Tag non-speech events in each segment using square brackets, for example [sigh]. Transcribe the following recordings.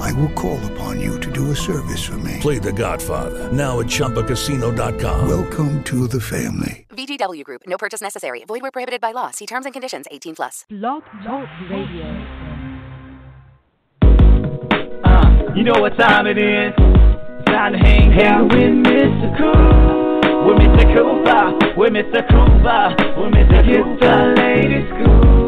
I will call upon you to do a service for me. Play The Godfather now at ChumbaCasino.com. Welcome to the family. VGW Group. No purchase necessary. Void where prohibited by law. See terms and conditions. 18 plus. Blog Talk Radio. Uh, you know what time it is? Time to hang out with Mr. Cool. With Mr. Cooper. With Mr. Cooper. With Mr. Cooper. Lady School.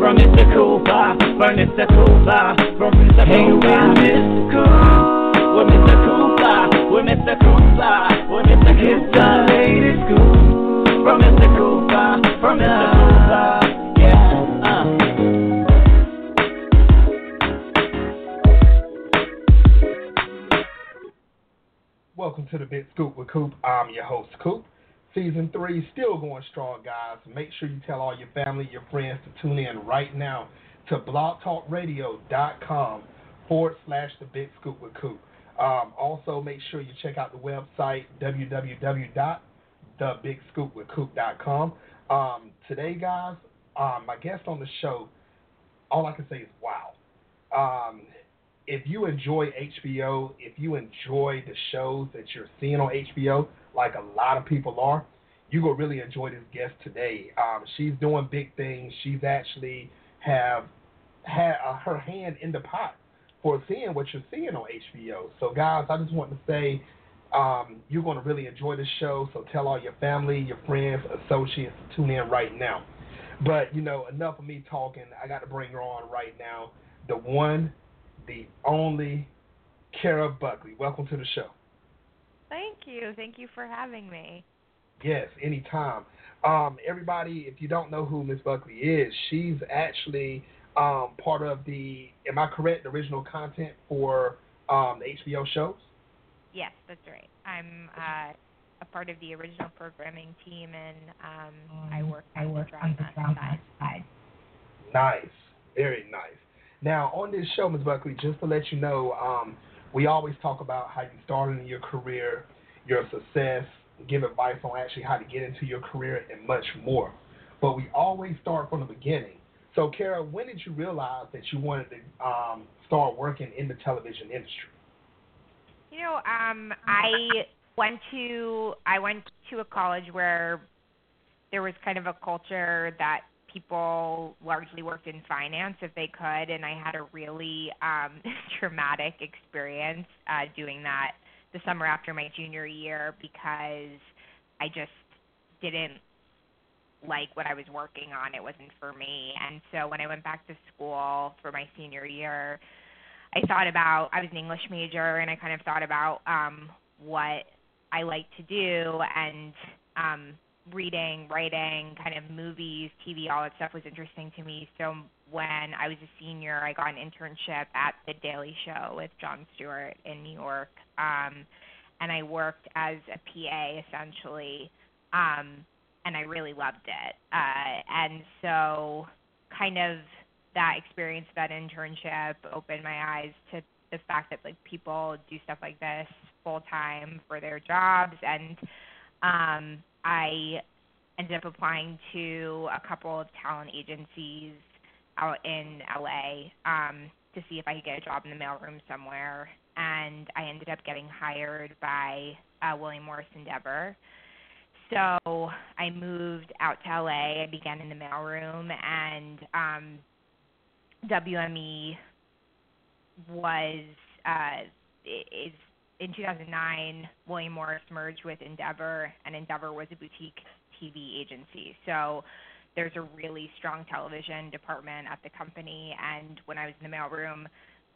From Mr. Cooper. From Mr. Cooper. From Mr. Hang with Mr. Cool. With Mr. Cooper. With Mr. Cooper. With Mr. Cooper. Lady School. From Mr. Cooper. From Mr. Cooper. Yeah. Uh. Welcome to the Big Scoop with Coop. I'm your host, Coop. Season 3 still going strong, guys. Make sure you tell all your family, your friends to tune in right now to blogtalkradio.com forward slash the Big Scoop with Coop. Um, also, make sure you check out the website www.thebigscoopwithcoop.com. Um, today, guys, um, my guest on the show, all I can say is wow. Um, if you enjoy HBO, if you enjoy the shows that you're seeing on HBO, like a lot of people are, you will really enjoy this guest today. Um, she's doing big things. She's actually have had uh, her hand in the pot for seeing what you're seeing on HBO. So, guys, I just want to say um, you're going to really enjoy this show. So, tell all your family, your friends, associates to tune in right now. But you know, enough of me talking. I got to bring her on right now. The one, the only, Kara Buckley. Welcome to the show. Thank you. Thank you for having me. Yes, anytime. Um, everybody, if you don't know who Miss Buckley is, she's actually um, part of the, am I correct, the original content for um, the HBO shows? Yes, that's right. I'm uh, a part of the original programming team, and um, I work I on work the on the drama drama side. side. Nice, very nice. Now, on this show, Ms. Buckley, just to let you know, um, we always talk about how you started in your career, your success, give advice on actually how to get into your career, and much more. But we always start from the beginning. So, Kara, when did you realize that you wanted to um, start working in the television industry? You know, um, I went to I went to a college where there was kind of a culture that people largely worked in finance if they could, and I had a really um, [laughs] traumatic experience uh, doing that the summer after my junior year because I just didn't like what I was working on. It wasn't for me. And so when I went back to school for my senior year, I thought about I was an English major and I kind of thought about um what I like to do and um reading, writing, kind of movies, TV, all that stuff was interesting to me. So when I was a senior, I got an internship at The Daily Show with Jon Stewart in New York. Um and I worked as a PA essentially. Um and I really loved it. Uh, and so, kind of that experience, that internship, opened my eyes to the fact that like people do stuff like this full time for their jobs, and um, I ended up applying to a couple of talent agencies out in LA um, to see if I could get a job in the mailroom somewhere, and I ended up getting hired by uh, William Morris Endeavor. So I moved out to LA. I began in the mailroom, and um, WME was uh, is in 2009. William Morris merged with Endeavor, and Endeavor was a boutique TV agency. So there's a really strong television department at the company, and when I was in the mailroom,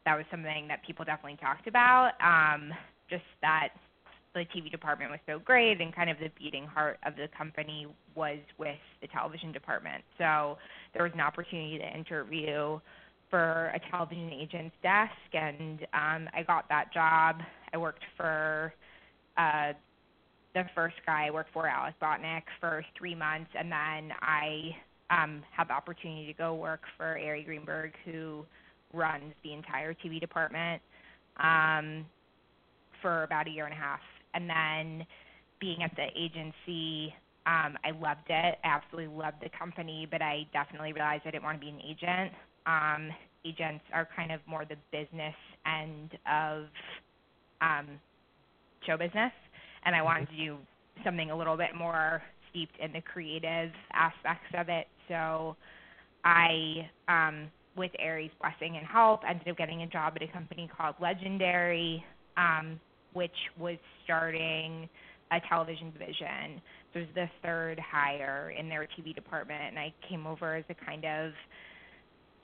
that was something that people definitely talked about. Um, just that the TV department was so great, and kind of the beating heart of the company was with the television department. So there was an opportunity to interview for a television agent's desk, and um, I got that job. I worked for uh, the first guy I worked for, Alex Botnick, for three months, and then I um, had the opportunity to go work for Ari Greenberg, who runs the entire TV department, um, for about a year and a half. And then being at the agency, um, I loved it. I absolutely loved the company, but I definitely realized I didn't want to be an agent. Um, agents are kind of more the business end of um, show business, and I wanted to do something a little bit more steeped in the creative aspects of it. So I, um, with Ari's blessing and help, ended up getting a job at a company called Legendary, um, which was starting a television division. So it was the third hire in their TV department, and I came over as a kind of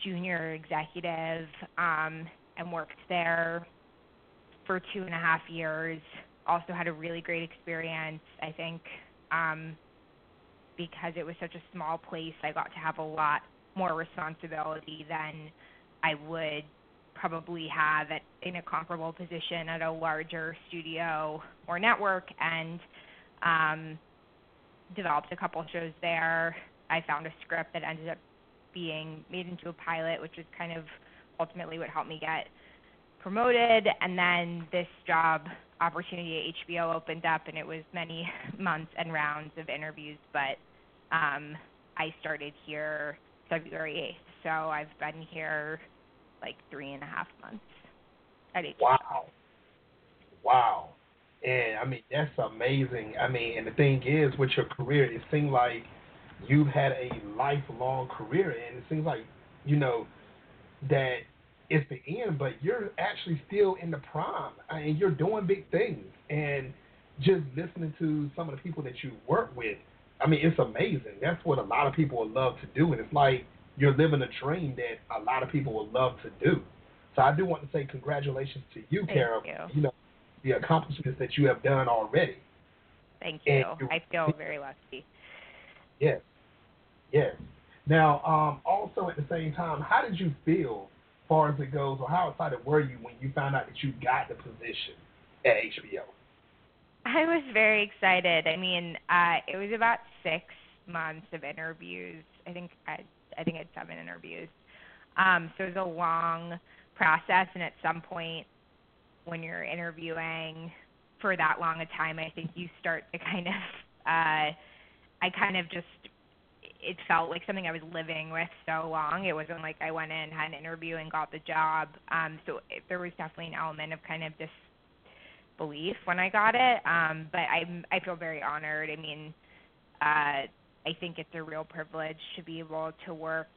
junior executive um, and worked there for two and a half years. Also had a really great experience. I think um, because it was such a small place, I got to have a lot more responsibility than I would probably have at in a comparable position at a larger studio or network and um developed a couple shows there. I found a script that ended up being made into a pilot, which is kind of ultimately what helped me get promoted. And then this job opportunity at HBO opened up, and it was many [laughs] months and rounds of interviews. But um, I started here February 8th, so I've been here like three and a half months at HBO. Wow. Wow. And I mean, that's amazing. I mean, and the thing is, with your career, it seems like you've had a lifelong career, and it seems like, you know, that it's the end, but you're actually still in the prime, uh, and you're doing big things. And just listening to some of the people that you work with, I mean, it's amazing. That's what a lot of people would love to do, and it's like you're living a dream that a lot of people would love to do. So I do want to say congratulations to you, Thank Carol. you. you know, the accomplishments that you have done already. Thank you. you- I feel very lucky. Yes. Yes. Now, um, also at the same time, how did you feel as far as it goes, or how excited were you when you found out that you got the position at HBO? I was very excited. I mean, uh, it was about six months of interviews. I think I, I think I had seven interviews. Um, so it was a long process, and at some point, when you're interviewing for that long a time, I think you start to kind of, uh, I kind of just, it felt like something I was living with so long. It wasn't like I went in, had an interview, and got the job. Um, so it, there was definitely an element of kind of disbelief when I got it. Um, but I, I feel very honored. I mean, uh, I think it's a real privilege to be able to work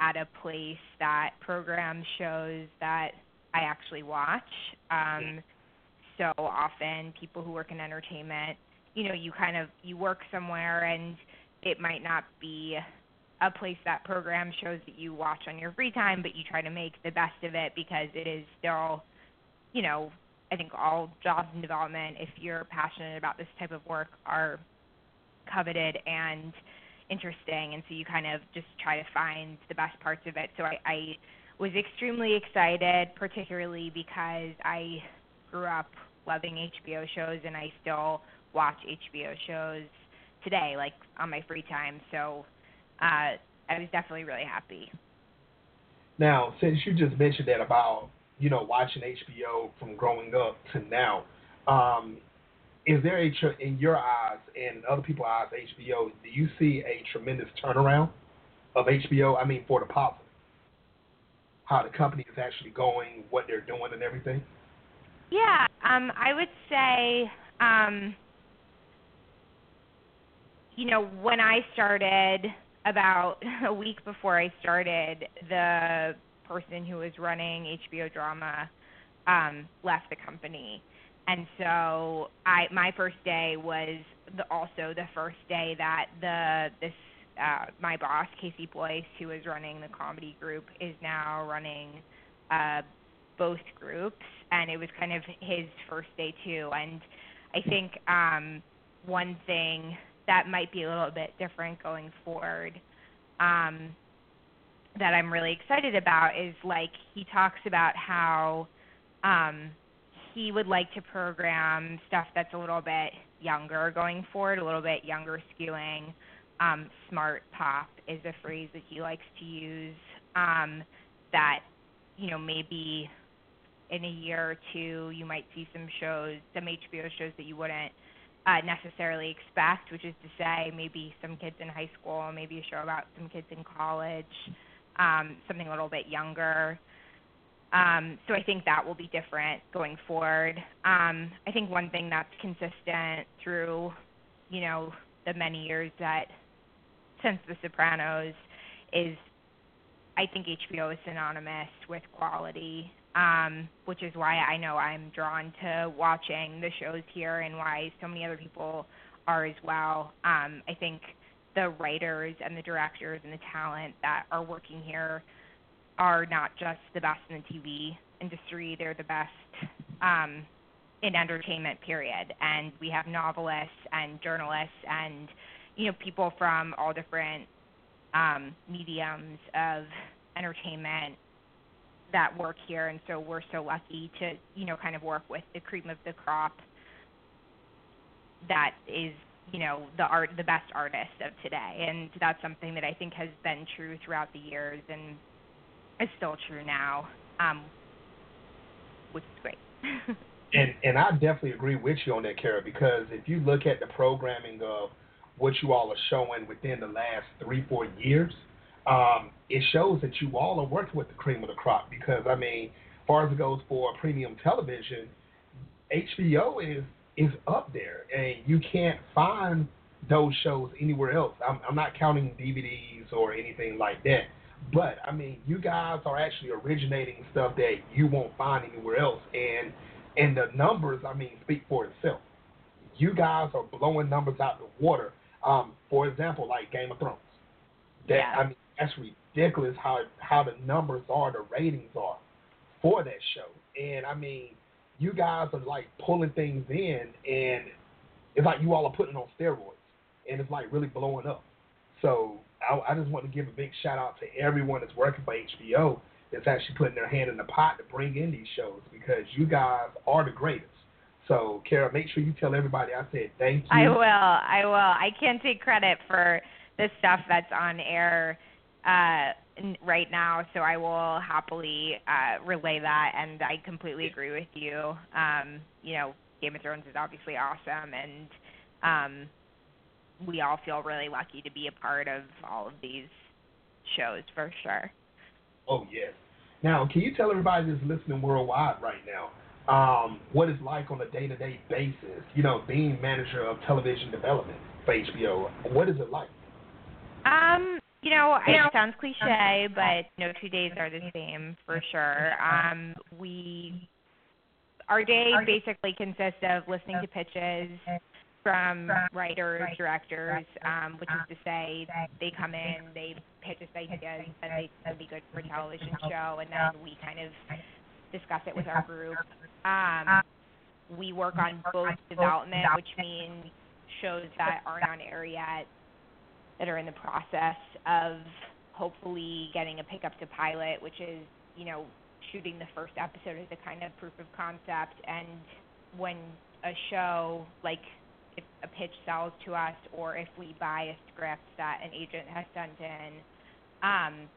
at a place that programs shows that I actually watch. Um, so often, people who work in entertainment, you know, you kind of you work somewhere and it might not be a place that program shows that you watch on your free time, but you try to make the best of it because it is still, you know, I think all jobs in development, if you're passionate about this type of work, are coveted and interesting, and so you kind of just try to find the best parts of it. So I, I was extremely excited, particularly because I grew up loving HBO shows, and I still watch HBO shows today, like on my free time. So uh, I was definitely really happy. Now, since you just mentioned that about you know watching HBO from growing up to now, um, is there a tr- in your eyes and other people's eyes HBO? Do you see a tremendous turnaround of HBO? I mean, for the positive, how the company is actually going, what they're doing, and everything. Yeah, um, I would say, um, you know, when I started, about [laughs] a week before I started, the person who was running HBO drama um, left the company, and so I my first day was the, also the first day that the this uh, my boss Casey Bloys, who was running the comedy group, is now running uh, both groups, and it was kind of his first day too. And I think um, one thing that might be a little bit different going forward um, that I'm really excited about is like he talks about how um, he would like to program stuff that's a little bit younger going forward, a little bit younger skewing. Um, smart pop is a phrase that he likes to use. Um, that you know maybe in a year or two you might see some shows, some HBO shows that you wouldn't uh, necessarily expect, which is to say maybe some kids in high school, maybe a show about some kids in college, um, something a little bit younger. Um, so I think that will be different going forward. Um, I think one thing that's consistent through, you know, the many years that since The Sopranos is I think HBO is synonymous with quality, um, which is why I know I'm drawn to watching the shows here and why so many other people are as well. Um, I think the writers and the directors and the talent that are working here are not just the best in the TV industry, they're the best um, in entertainment, period. And we have novelists and journalists and, you know, people from all different um, mediums of entertainment that work here. And so we're so lucky to, you know, kind of work with the cream of the crop that is you know the art the best artists of today and that's something that i think has been true throughout the years and is still true now, um, which is great. [laughs] and and I definitely agree with you on that, Kara, because if you look at the programming of what you all are showing within the last three, four years, um, it shows that you all are working with the cream of the crop. Because I mean, as far as it goes for premium television, HBO is is up there, and you can't find those shows anywhere else. I'm, I'm not counting DVDs or anything like that. But I mean, you guys are actually originating stuff that you won't find anywhere else, and and the numbers, I mean, speak for itself. You guys are blowing numbers out the water. Um, for example, like Game of Thrones. That yeah. I mean, that's ridiculous how how the numbers are, the ratings are for that show. And I mean, you guys are like pulling things in, and it's like you all are putting on steroids, and it's like really blowing up. So I, I just want to give a big shout out to everyone that's working for HBO that's actually putting their hand in the pot to bring in these shows because you guys are the greatest. So, Kara, make sure you tell everybody I said thank you. I will. I will. I can't take credit for the stuff that's on air uh, right now, so I will happily uh, relay that. And I completely agree with you. Um, you know, Game of Thrones is obviously awesome, and um, we all feel really lucky to be a part of all of these shows for sure. Oh yes. Now, can you tell everybody that's listening worldwide right now um, what it's like on a day-to-day basis? You know, being manager of television development for HBO. What is it like? Um, you know, it sounds cliche, but no two days are the same for sure. Um, we our day basically consists of listening to pitches, from writers, directors, um, which is to say they come in, they pitch us ideas that they would be good for a television show, and then we kind of discuss it with our group. Um, we work on both development, which means shows that aren't on air yet, that are in the process of hopefully getting a pickup to pilot, which is, you know, shooting the first episode as a kind of proof of concept. And when a show like if a pitch sells to us or if we buy a script that an agent has sent in, um,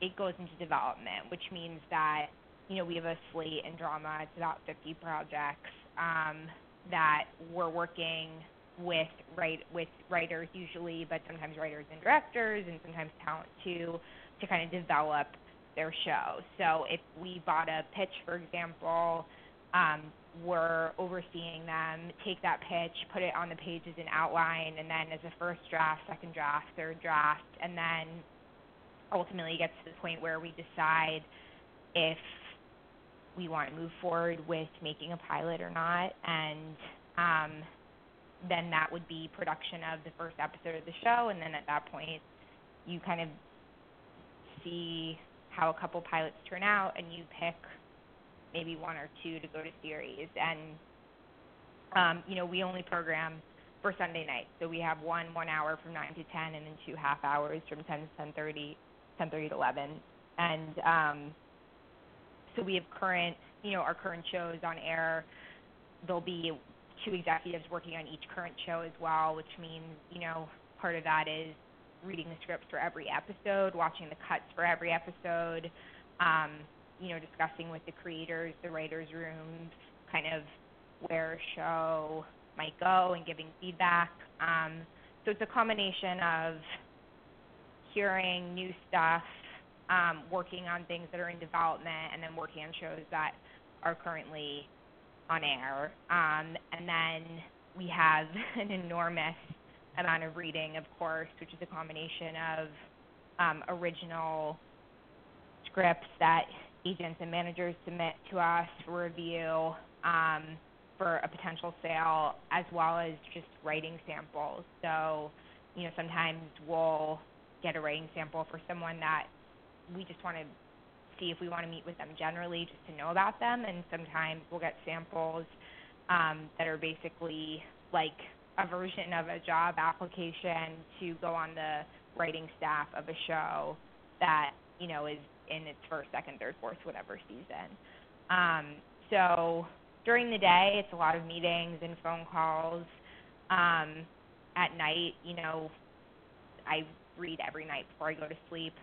it goes into development, which means that you know we have a slate in drama. It's about 50 projects um, that we're working with write with writers usually, but sometimes writers and directors, and sometimes talent too, to kind of develop their show. So if we bought a pitch, for example, um, were overseeing them take that pitch, put it on the page as an outline, and then as a first draft, second draft, third draft, and then ultimately gets to the point where we decide if we want to move forward with making a pilot or not, and um, then that would be production of the first episode of the show, and then at that point, you kind of see how a couple pilots turn out, and you pick maybe one or two to go to series. And um, you know, we only program for Sunday night, so we have one one hour from nine to ten, and then two half hours from ten to ten thirty, ten thirty to eleven. And um, so we have current, you know, our current shows on air. There'll be two executives working on each current show as well, which means you know part of that is reading the scripts for every episode, watching the cuts for every episode, um, you know, discussing with the creators, the writers' rooms, kind of where a show might go and giving feedback. Um, so it's a combination of hearing new stuff, um, working on things that are in development, and then working on shows that are currently on air. Um, and then we have [laughs] an enormous amount of reading, of course, which is a combination of um, original scripts that agents and managers submit to us for review um, for a potential sale, as well as just writing samples. So, you know, sometimes we'll get a writing sample for someone that we just want to see if we want to meet with them generally, just to know about them. And sometimes we'll get samples um, that are basically like a version of a job application to go on the writing staff of a show that you know is in its first, second, third, fourth, whatever season. Um, so during the day, it's a lot of meetings and phone calls. Um, at night, you know, I read every night before I go to sleep,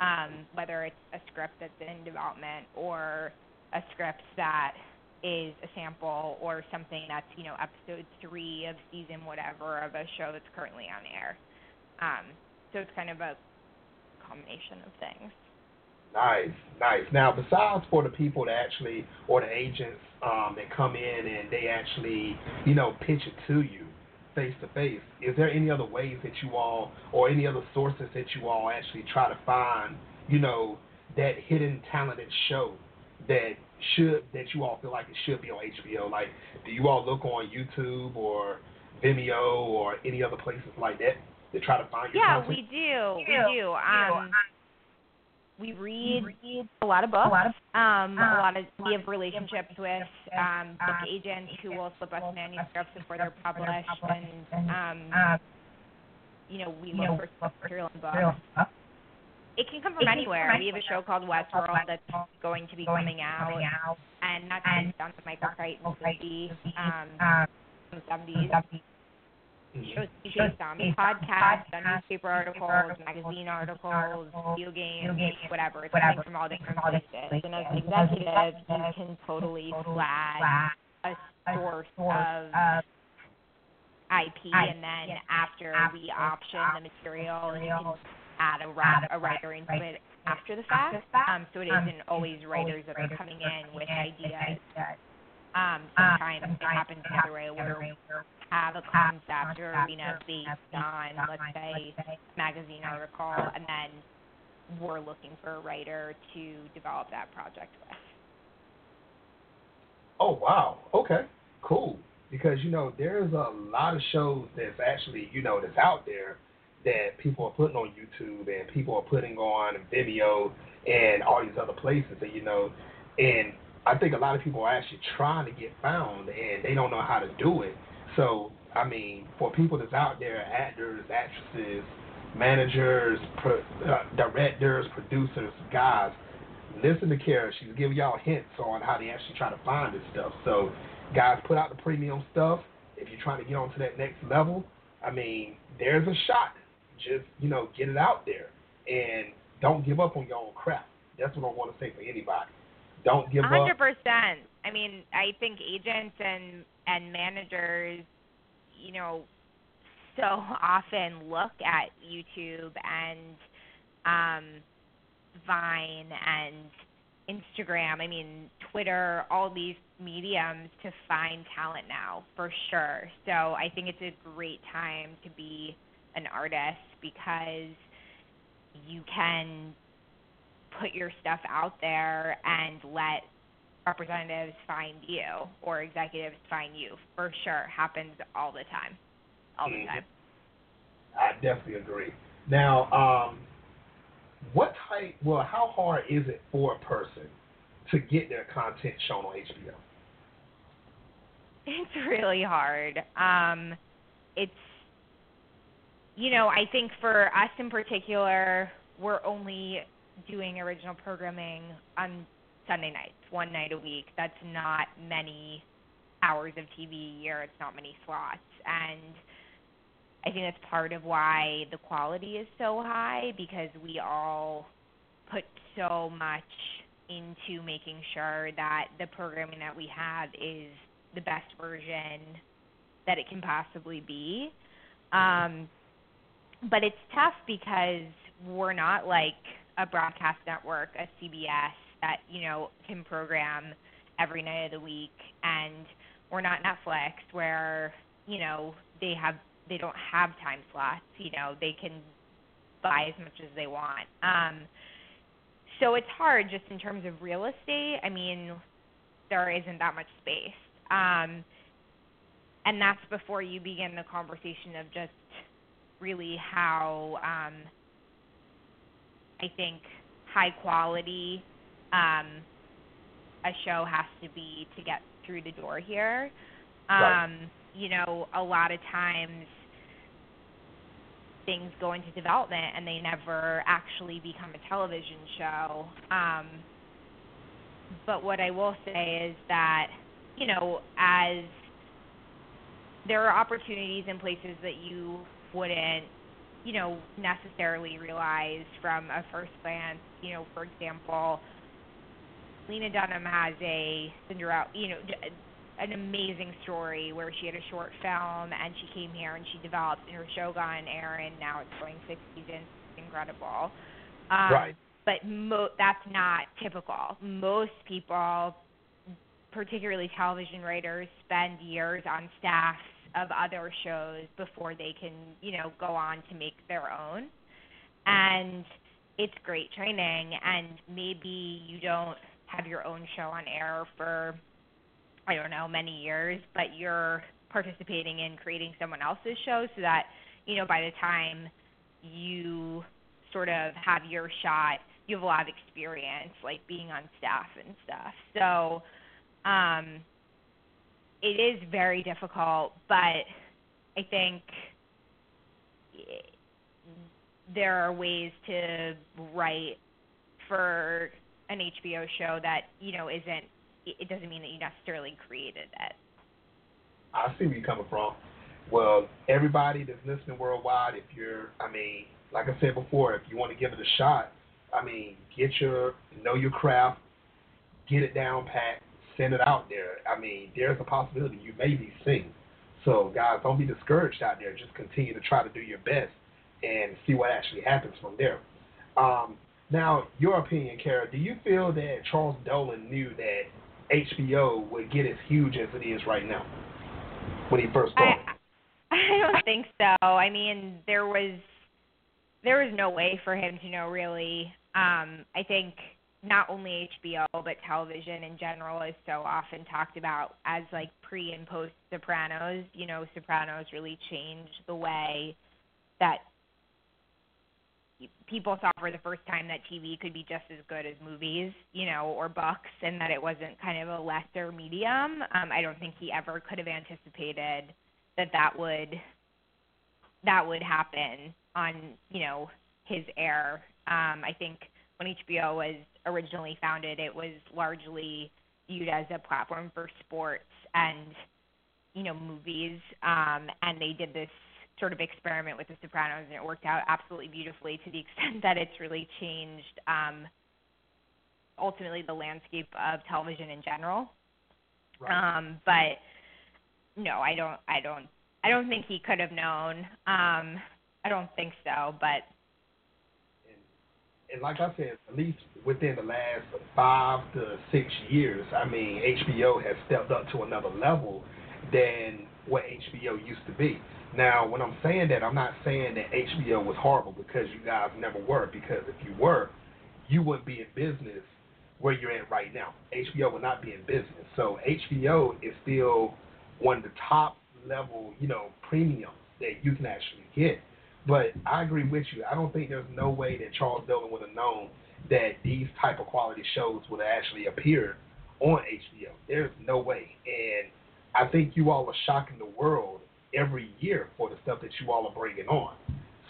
um, whether it's a script that's in development or a script that is a sample or something that's you know episode three of season whatever of a show that's currently on air. Um, so it's kind of a combination of things. Nice, nice. Now, besides for the people that actually, or the agents um, that come in and they actually, you know, pitch it to you face to face, is there any other ways that you all, or any other sources that you all actually try to find, you know, that hidden talented show that should that you all feel like it should be on HBO? Like, do you all look on YouTube or Vimeo or any other places like that to try to find your yeah, content? we do. We do. Um, we read, read a lot of books. A lot of, um, a lot of we have relationships with um, book agents who will slip us manuscripts before they're published, and um, you know we look for material in books. It can come from anywhere. We have a show called Westworld that's going to be coming out, and that's based on the Michael Crichton movie um, from the 70s. Shows based on podcasts, on newspaper articles, magazine articles, video games, whatever. It's coming from all different places. And as an executive, you can totally flag a source of IP, and then after we option the material, you can add a, ra- a writer into it after the fact. Um, so it isn't always writers that are coming in with ideas. Um, sometimes it happens the other way where have a concept or you know based on, let's say, magazine article, and then we're looking for a writer to develop that project with. Oh wow. Okay. Cool. Because you know there's a lot of shows that's actually you know that's out there that people are putting on YouTube and people are putting on Vimeo and all these other places that you know, and I think a lot of people are actually trying to get found and they don't know how to do it. So I mean, for people that's out there, actors, actresses, managers, pro, uh, directors, producers, guys, listen to Kara. She's giving y'all hints on how they actually try to find this stuff. So, guys, put out the premium stuff. If you're trying to get on to that next level, I mean, there's a shot. Just, you know, get it out there. And don't give up on your own crap. That's what I want to say for anybody. Don't give A hundred up. percent. I mean, I think agents and and managers, you know, so [laughs] often look at YouTube and um, Vine and Instagram. I mean, Twitter, all these mediums to find talent now for sure. So I think it's a great time to be an artist because you can put your stuff out there and let representatives find you or executives find you for sure happens all the time all the Mhm. time I definitely agree. Now, um, what type? Well, how hard is it for a person to get their content shown on HBO? it's really hard um it's you know i think for us in particular we're only doing original programming on sunday nights one night a week that's not many hours of TV a year. It's not many slots, and I think that's part of why the quality is so high because we all put so much into making sure that the programming that we have is the best version that it can possibly be. Um, but it's tough because we're not like a broadcast network, a CBS that you know can program every night of the week, and we're not Netflix where you know they have they don't have time slots. You know they can buy as much as they want. Um, so it's hard just in terms of real estate. I mean, there isn't that much space. Um, and that's before you begin the conversation of just really how um, I think high quality um, a show has to be to get through the door here. Um, Right. You know, a lot of times things go into development and they never actually become a television show. Um, but what I will say is that, you know, as there are opportunities in places that you wouldn't, you know, necessarily realize from a first glance. You know, for example, Lena Dunham has a Cinderella, you know, an amazing story where she had a short film and she came here and she developed in her Shogun era and now it's going six seasons. It's incredible. Um, Right. But mo- that's not typical. Most people, particularly television writers, spend years on staffs of other shows before they can, you know, go on to make their own. And it's great training and maybe you don't have your own show on air for I don't know, many years, but you're participating in creating someone else's show so that, you know, by the time you sort of have your shot, you have a lot of experience like being on staff and stuff. So, um it is very difficult, but I think there are ways to write for an HBO show that, you know, isn't it doesn't mean that you necessarily created it. I see where you're coming from. Well, everybody that's listening worldwide, if you're, I mean, like I said before, if you want to give it a shot, I mean, get your, know your craft, get it down pat, send it out there. I mean, there's a possibility you may be seen. So, guys, don't be discouraged out there. Just continue to try to do your best and see what actually happens from there. Um, now, your opinion, Kara, do you feel that Charles Dolan knew that HBO would get as huge as it is right now when he first started? I I don't think so. I mean, there was there was no way for him to know really. Um, I think not only HBO but television in general is so often talked about as like pre and post Sopranos. You know, Sopranos really changed the way that people saw for the first time that TV could be just as good as movies, you know, or books, and that it wasn't kind of a lesser medium. Um, I don't think he ever could have anticipated that that would that would happen on you know his air. Um, I think when HBO was originally founded, it was largely viewed as a platform for sports and you know movies, um, and they did this sort of experiment with The Sopranos, and it worked out absolutely beautifully to the extent [laughs] that it's really changed um, ultimately the landscape of television in general. Right. Um, but no, I don't. I don't. I don't think he could have known. Um, I don't think so. But and like I said, at least within the last five to six years, I mean, HBO has stepped up to another level than what HBO used to be. Now, when I'm saying that, I'm not saying that HBO was horrible because you guys never were. Because if you were, you wouldn't be in business where you're at right now. HBO would not be in business. So HBO is still one of the top level, you know, premiums that you can actually get. But I agree with you. I don't think there's no way that Charles Dolan would have known that these type of quality shows would have actually appeared on HBO. There's no way. And I think you all are shocking the world every year for the stuff that you all are bringing on.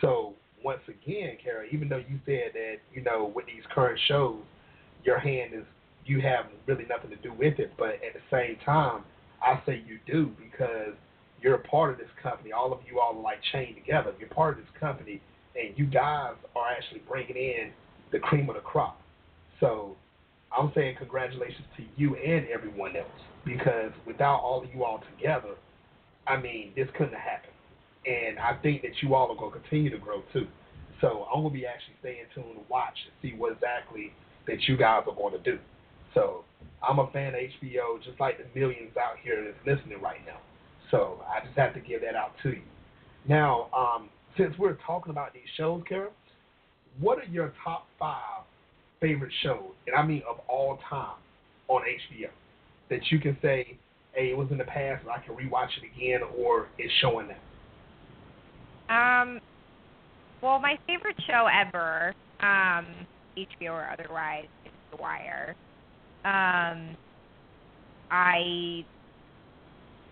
So once again, Kara, even though you said that you know with these current shows, your hand is you have really nothing to do with it, but at the same time, I say you do because you're a part of this company. All of you all are like chained together. You're part of this company, and you guys are actually bringing in the cream of the crop. So I'm saying congratulations to you and everyone else because without all of you all together, I mean, this couldn't have happened. And I think that you all are going to continue to grow too. So I'm going to be actually staying tuned to watch and see what exactly that you guys are going to do. So I'm a fan of HBO, just like the millions out here that's listening right now. So I just have to give that out to you. Now, um, since we're talking about these shows, Kara, what are your top five favorite shows, and I mean of all time, on HBO that you can say, hey, it was in the past, I can rewatch it again, or it's showing now? Um, well, my favorite show ever, um, HBO or otherwise, is The Wire. Um, I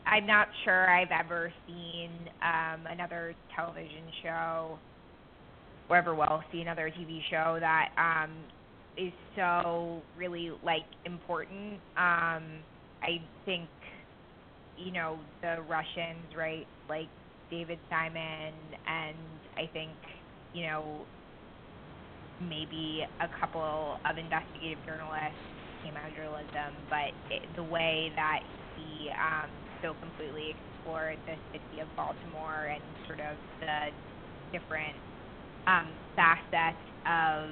I'm not sure I've ever seen um, another television show or ever will see another TV show that um, is so really like important. Um, I think you know the Russians, right? Like David Simon, and I think you know maybe a couple of investigative journalists came out of journalism, but it, the way that he um, so completely explored the city of Baltimore and sort of the different um, facets of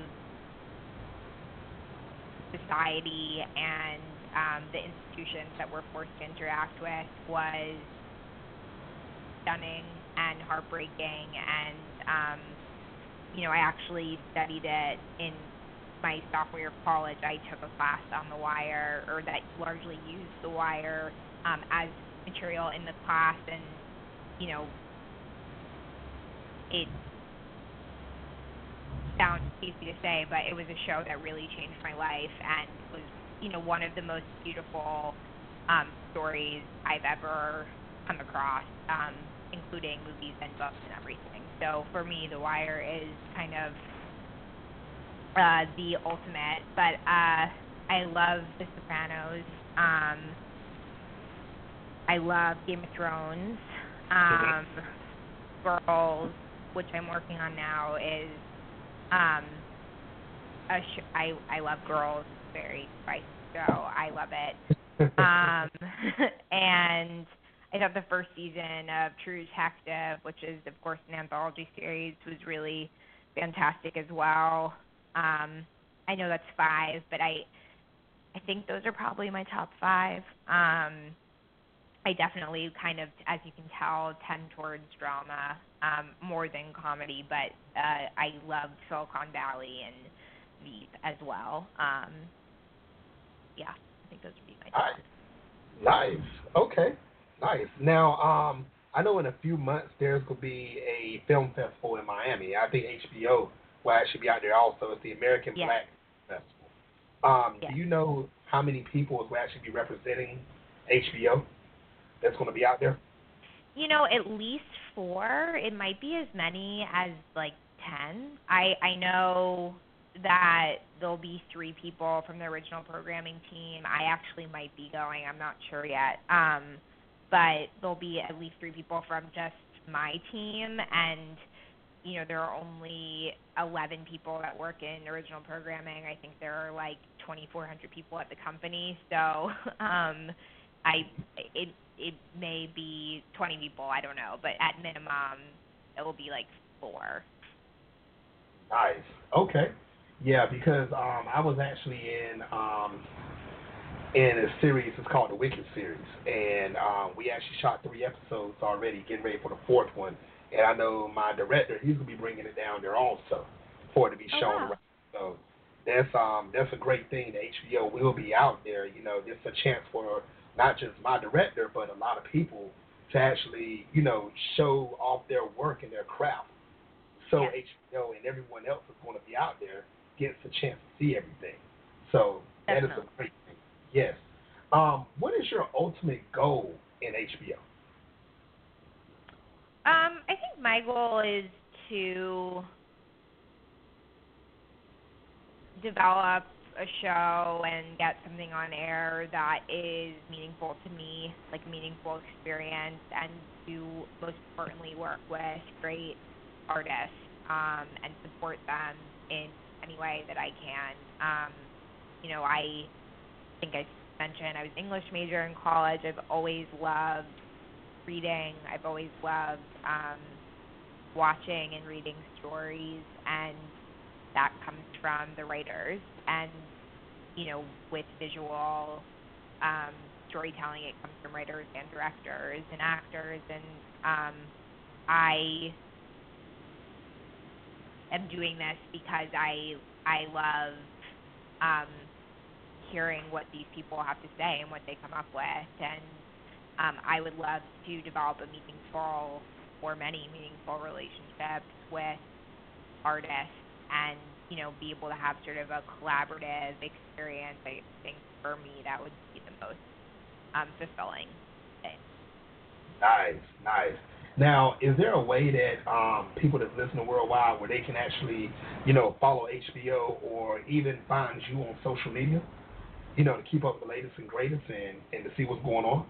society and um, the institutions that we're forced to interact with was stunning and heartbreaking. And, um, you know, I actually studied it in my sophomore year of college. I took a class on The Wire, or that largely used The Wire um, as material in the class. And, you know, it sounds easy to say, but it was a show that really changed my life and was, you know, one of the most beautiful um, stories I've ever come across, um, including movies and books and everything. So for me, The Wire is kind of uh, the ultimate. But uh, I love The Sopranos. Um, I love Game of Thrones. Um, Girls, which I'm working on now, is um, a sh- I I love girls. Very spicy show. I love it. [laughs] um, [laughs] and I thought the first season of True Detective, which is of course an anthology series, was really fantastic as well. Um, I know that's five, but I I think those are probably my top five. Um, I definitely kind of, as you can tell, tend towards drama um, more than comedy, but uh, I loved Silicon Valley and Veep as well. Um, yeah, I think those would be my. Nice. nice. Okay. Nice. Now, um, I know in a few months there's going to be a film festival in Miami. I think HBO will actually be out there also. It's the American yeah. Black Festival. Um, yeah. Do you know how many people will actually be representing HBO that's going to be out there? You know, at least four. It might be as many as like ten. I I know that there'll be three people from the original programming team. I actually might be going. I'm not sure yet. Um, but there'll be at least three people from just my team and you know there are only 11 people that work in original programming. I think there are like 2400 people at the company. So [laughs] um I it it may be 20 people, I don't know, but at minimum it will be like four. Nice. Okay. Yeah, because um I was actually in um in a series it's called the Wicked series and um we actually shot three episodes already, getting ready for the fourth one. And I know my director, he's gonna be bringing it down there also for it to be oh, shown wow. around. So that's um that's a great thing. The HBO will be out there. You know, it's a chance for not just my director, but a lot of people to actually, you know, show off their work and their craft. So yeah. HBO and everyone else is going to be out there gets a chance to see everything. So that Definitely. is a great thing. Yes. Um, what is your ultimate goal in HBO? Um, I think my goal is to develop a show and get something on air that is meaningful to me, like meaningful experience, and to most importantly work with great artists um, and support them in any way that I can. Um, you know, I think I mentioned I was English major in college. I've always loved reading. I've always loved um, watching and reading stories, and that comes from the writers. And you know, with visual um, storytelling, it comes from writers and directors and actors. And um, I am doing this because I I love um, hearing what these people have to say and what they come up with, and um, I would love to develop a meaningful or many meaningful relationships with artists, and you know, be able to have sort of a collaborative experience. I think for me that would be the most um, fulfilling thing. Nice, nice. Now, is there a way that um, people that listen to Worldwide where they can actually, you know, follow HBO or even find you on social media, you know, to keep up with the latest and greatest and, and to see what's going on?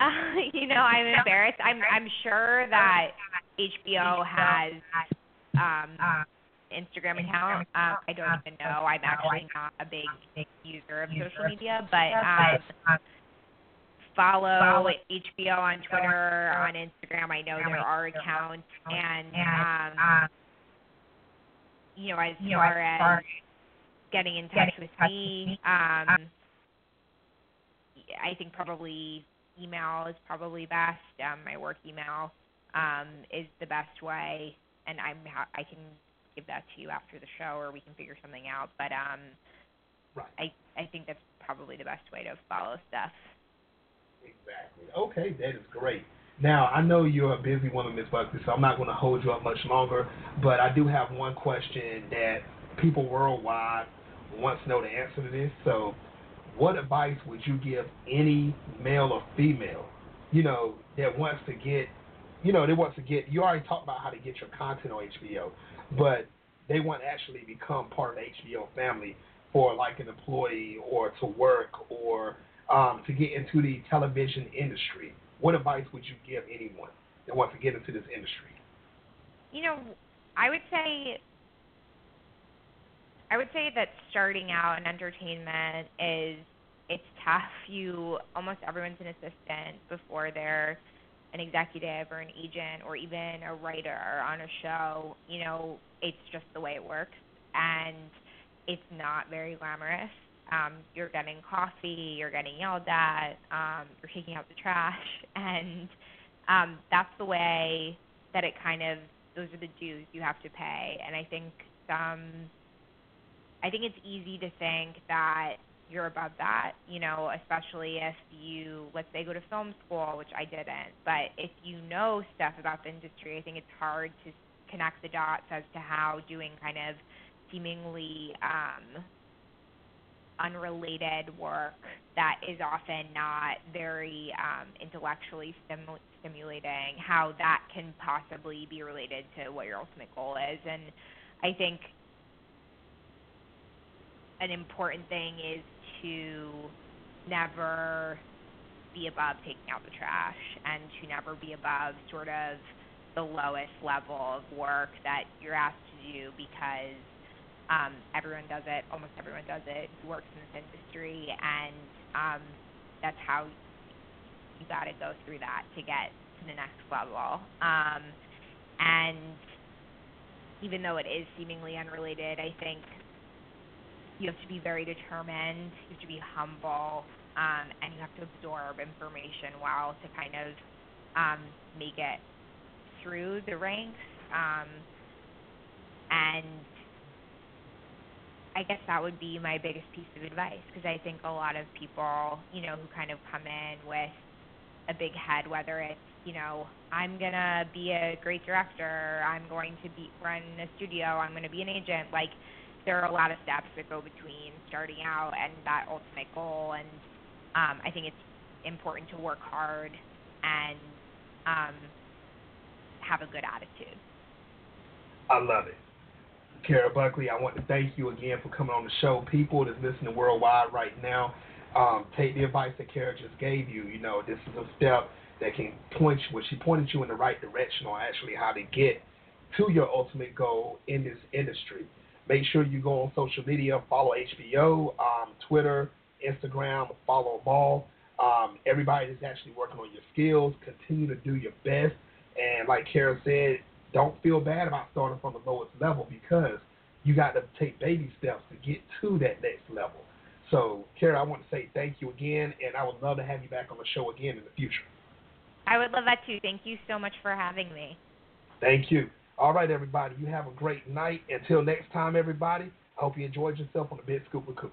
Uh, [laughs] you know, I'm embarrassed. I'm I'm sure that HBO has um Instagram account. Um, I don't even know. I'm actually not a big user of social media, but um, follow HBO on Twitter, on Instagram. I know there are accounts, and um, you know, as far as getting in touch with me, um, I think probably email is probably best. Um, my work email um, is the best way, and I'm ha- I can give that to you after the show, or we can figure something out. But um, Right. I I think that's probably the best way to follow stuff. Exactly. Okay, that is great. Now, I know you're a busy woman, Miss Buckley, so I'm not going to hold you up much longer, but I do have one question that people worldwide want to know the answer to this. So, what advice would you give any male or female, you know, that wants to get, you know, they want to get, you already talked about how to get your content on HBO, but they want to actually become part of the HBO family for like an employee or to work or um, to get into the television industry, what advice would you give anyone that wants to get into this industry? You know, I would say I would say that starting out in entertainment is it's tough. You almost everyone's an assistant before they're an executive or an agent or even a writer on a show. You know, it's just the way it works and it's not very glamorous. Um, you're getting coffee, you're getting yelled at, um, you're taking out the trash [laughs] and um, that's the way that it kind of those are the dues you have to pay. And I think um I think it's easy to think that you're above that, you know, especially if you let's say go to film school, which I didn't. But if you know stuff about the industry, I think it's hard to connect the dots as to how doing kind of seemingly um unrelated work that is often not very um, intellectually stimu- stimulating, how that can possibly be related to what your ultimate goal is. And I think an important thing is to never be above taking out the trash and to never be above sort of the lowest level of work that you're asked to do because um, everyone does it, almost everyone does it, who works in this industry, and um, that's how you got to go through that to get to the next level. Um, and even though it is seemingly unrelated, I think you have to be very determined, you have to be humble, um, and you have to absorb information well to kind of um, make it through the ranks. Um, and I guess that would be my biggest piece of advice because I think a lot of people, you know, who kind of come in with a big head, whether it's, you know, I'm gonna be a great director, I'm going to be run a studio, I'm gonna be an agent, like there are a lot of steps that go between starting out and that ultimate goal and um I think it's important to work hard and um have a good attitude. I love it. Kara Buckley, I want to thank you again for coming on the show. People that's listening worldwide right now, um, take the advice that Kara just gave you. You know, this is a step that can point you, well, she pointed you in the right direction on actually how to get to your ultimate goal in this industry. Make sure you go on social media, follow HBO, um, Twitter, Instagram, follow all. Um, everybody is actually working on your skills. Continue to do your best. And like Kara said, don't feel bad about starting from the lowest level because you got to take baby steps to get to that next level. So, Kara, I want to say thank you again, and I would love to have you back on the show again in the future. I would love that too. Thank you so much for having me. Thank you. All right, everybody. You have a great night. Until next time, everybody. I hope you enjoyed yourself on the Big Scoop with Coop.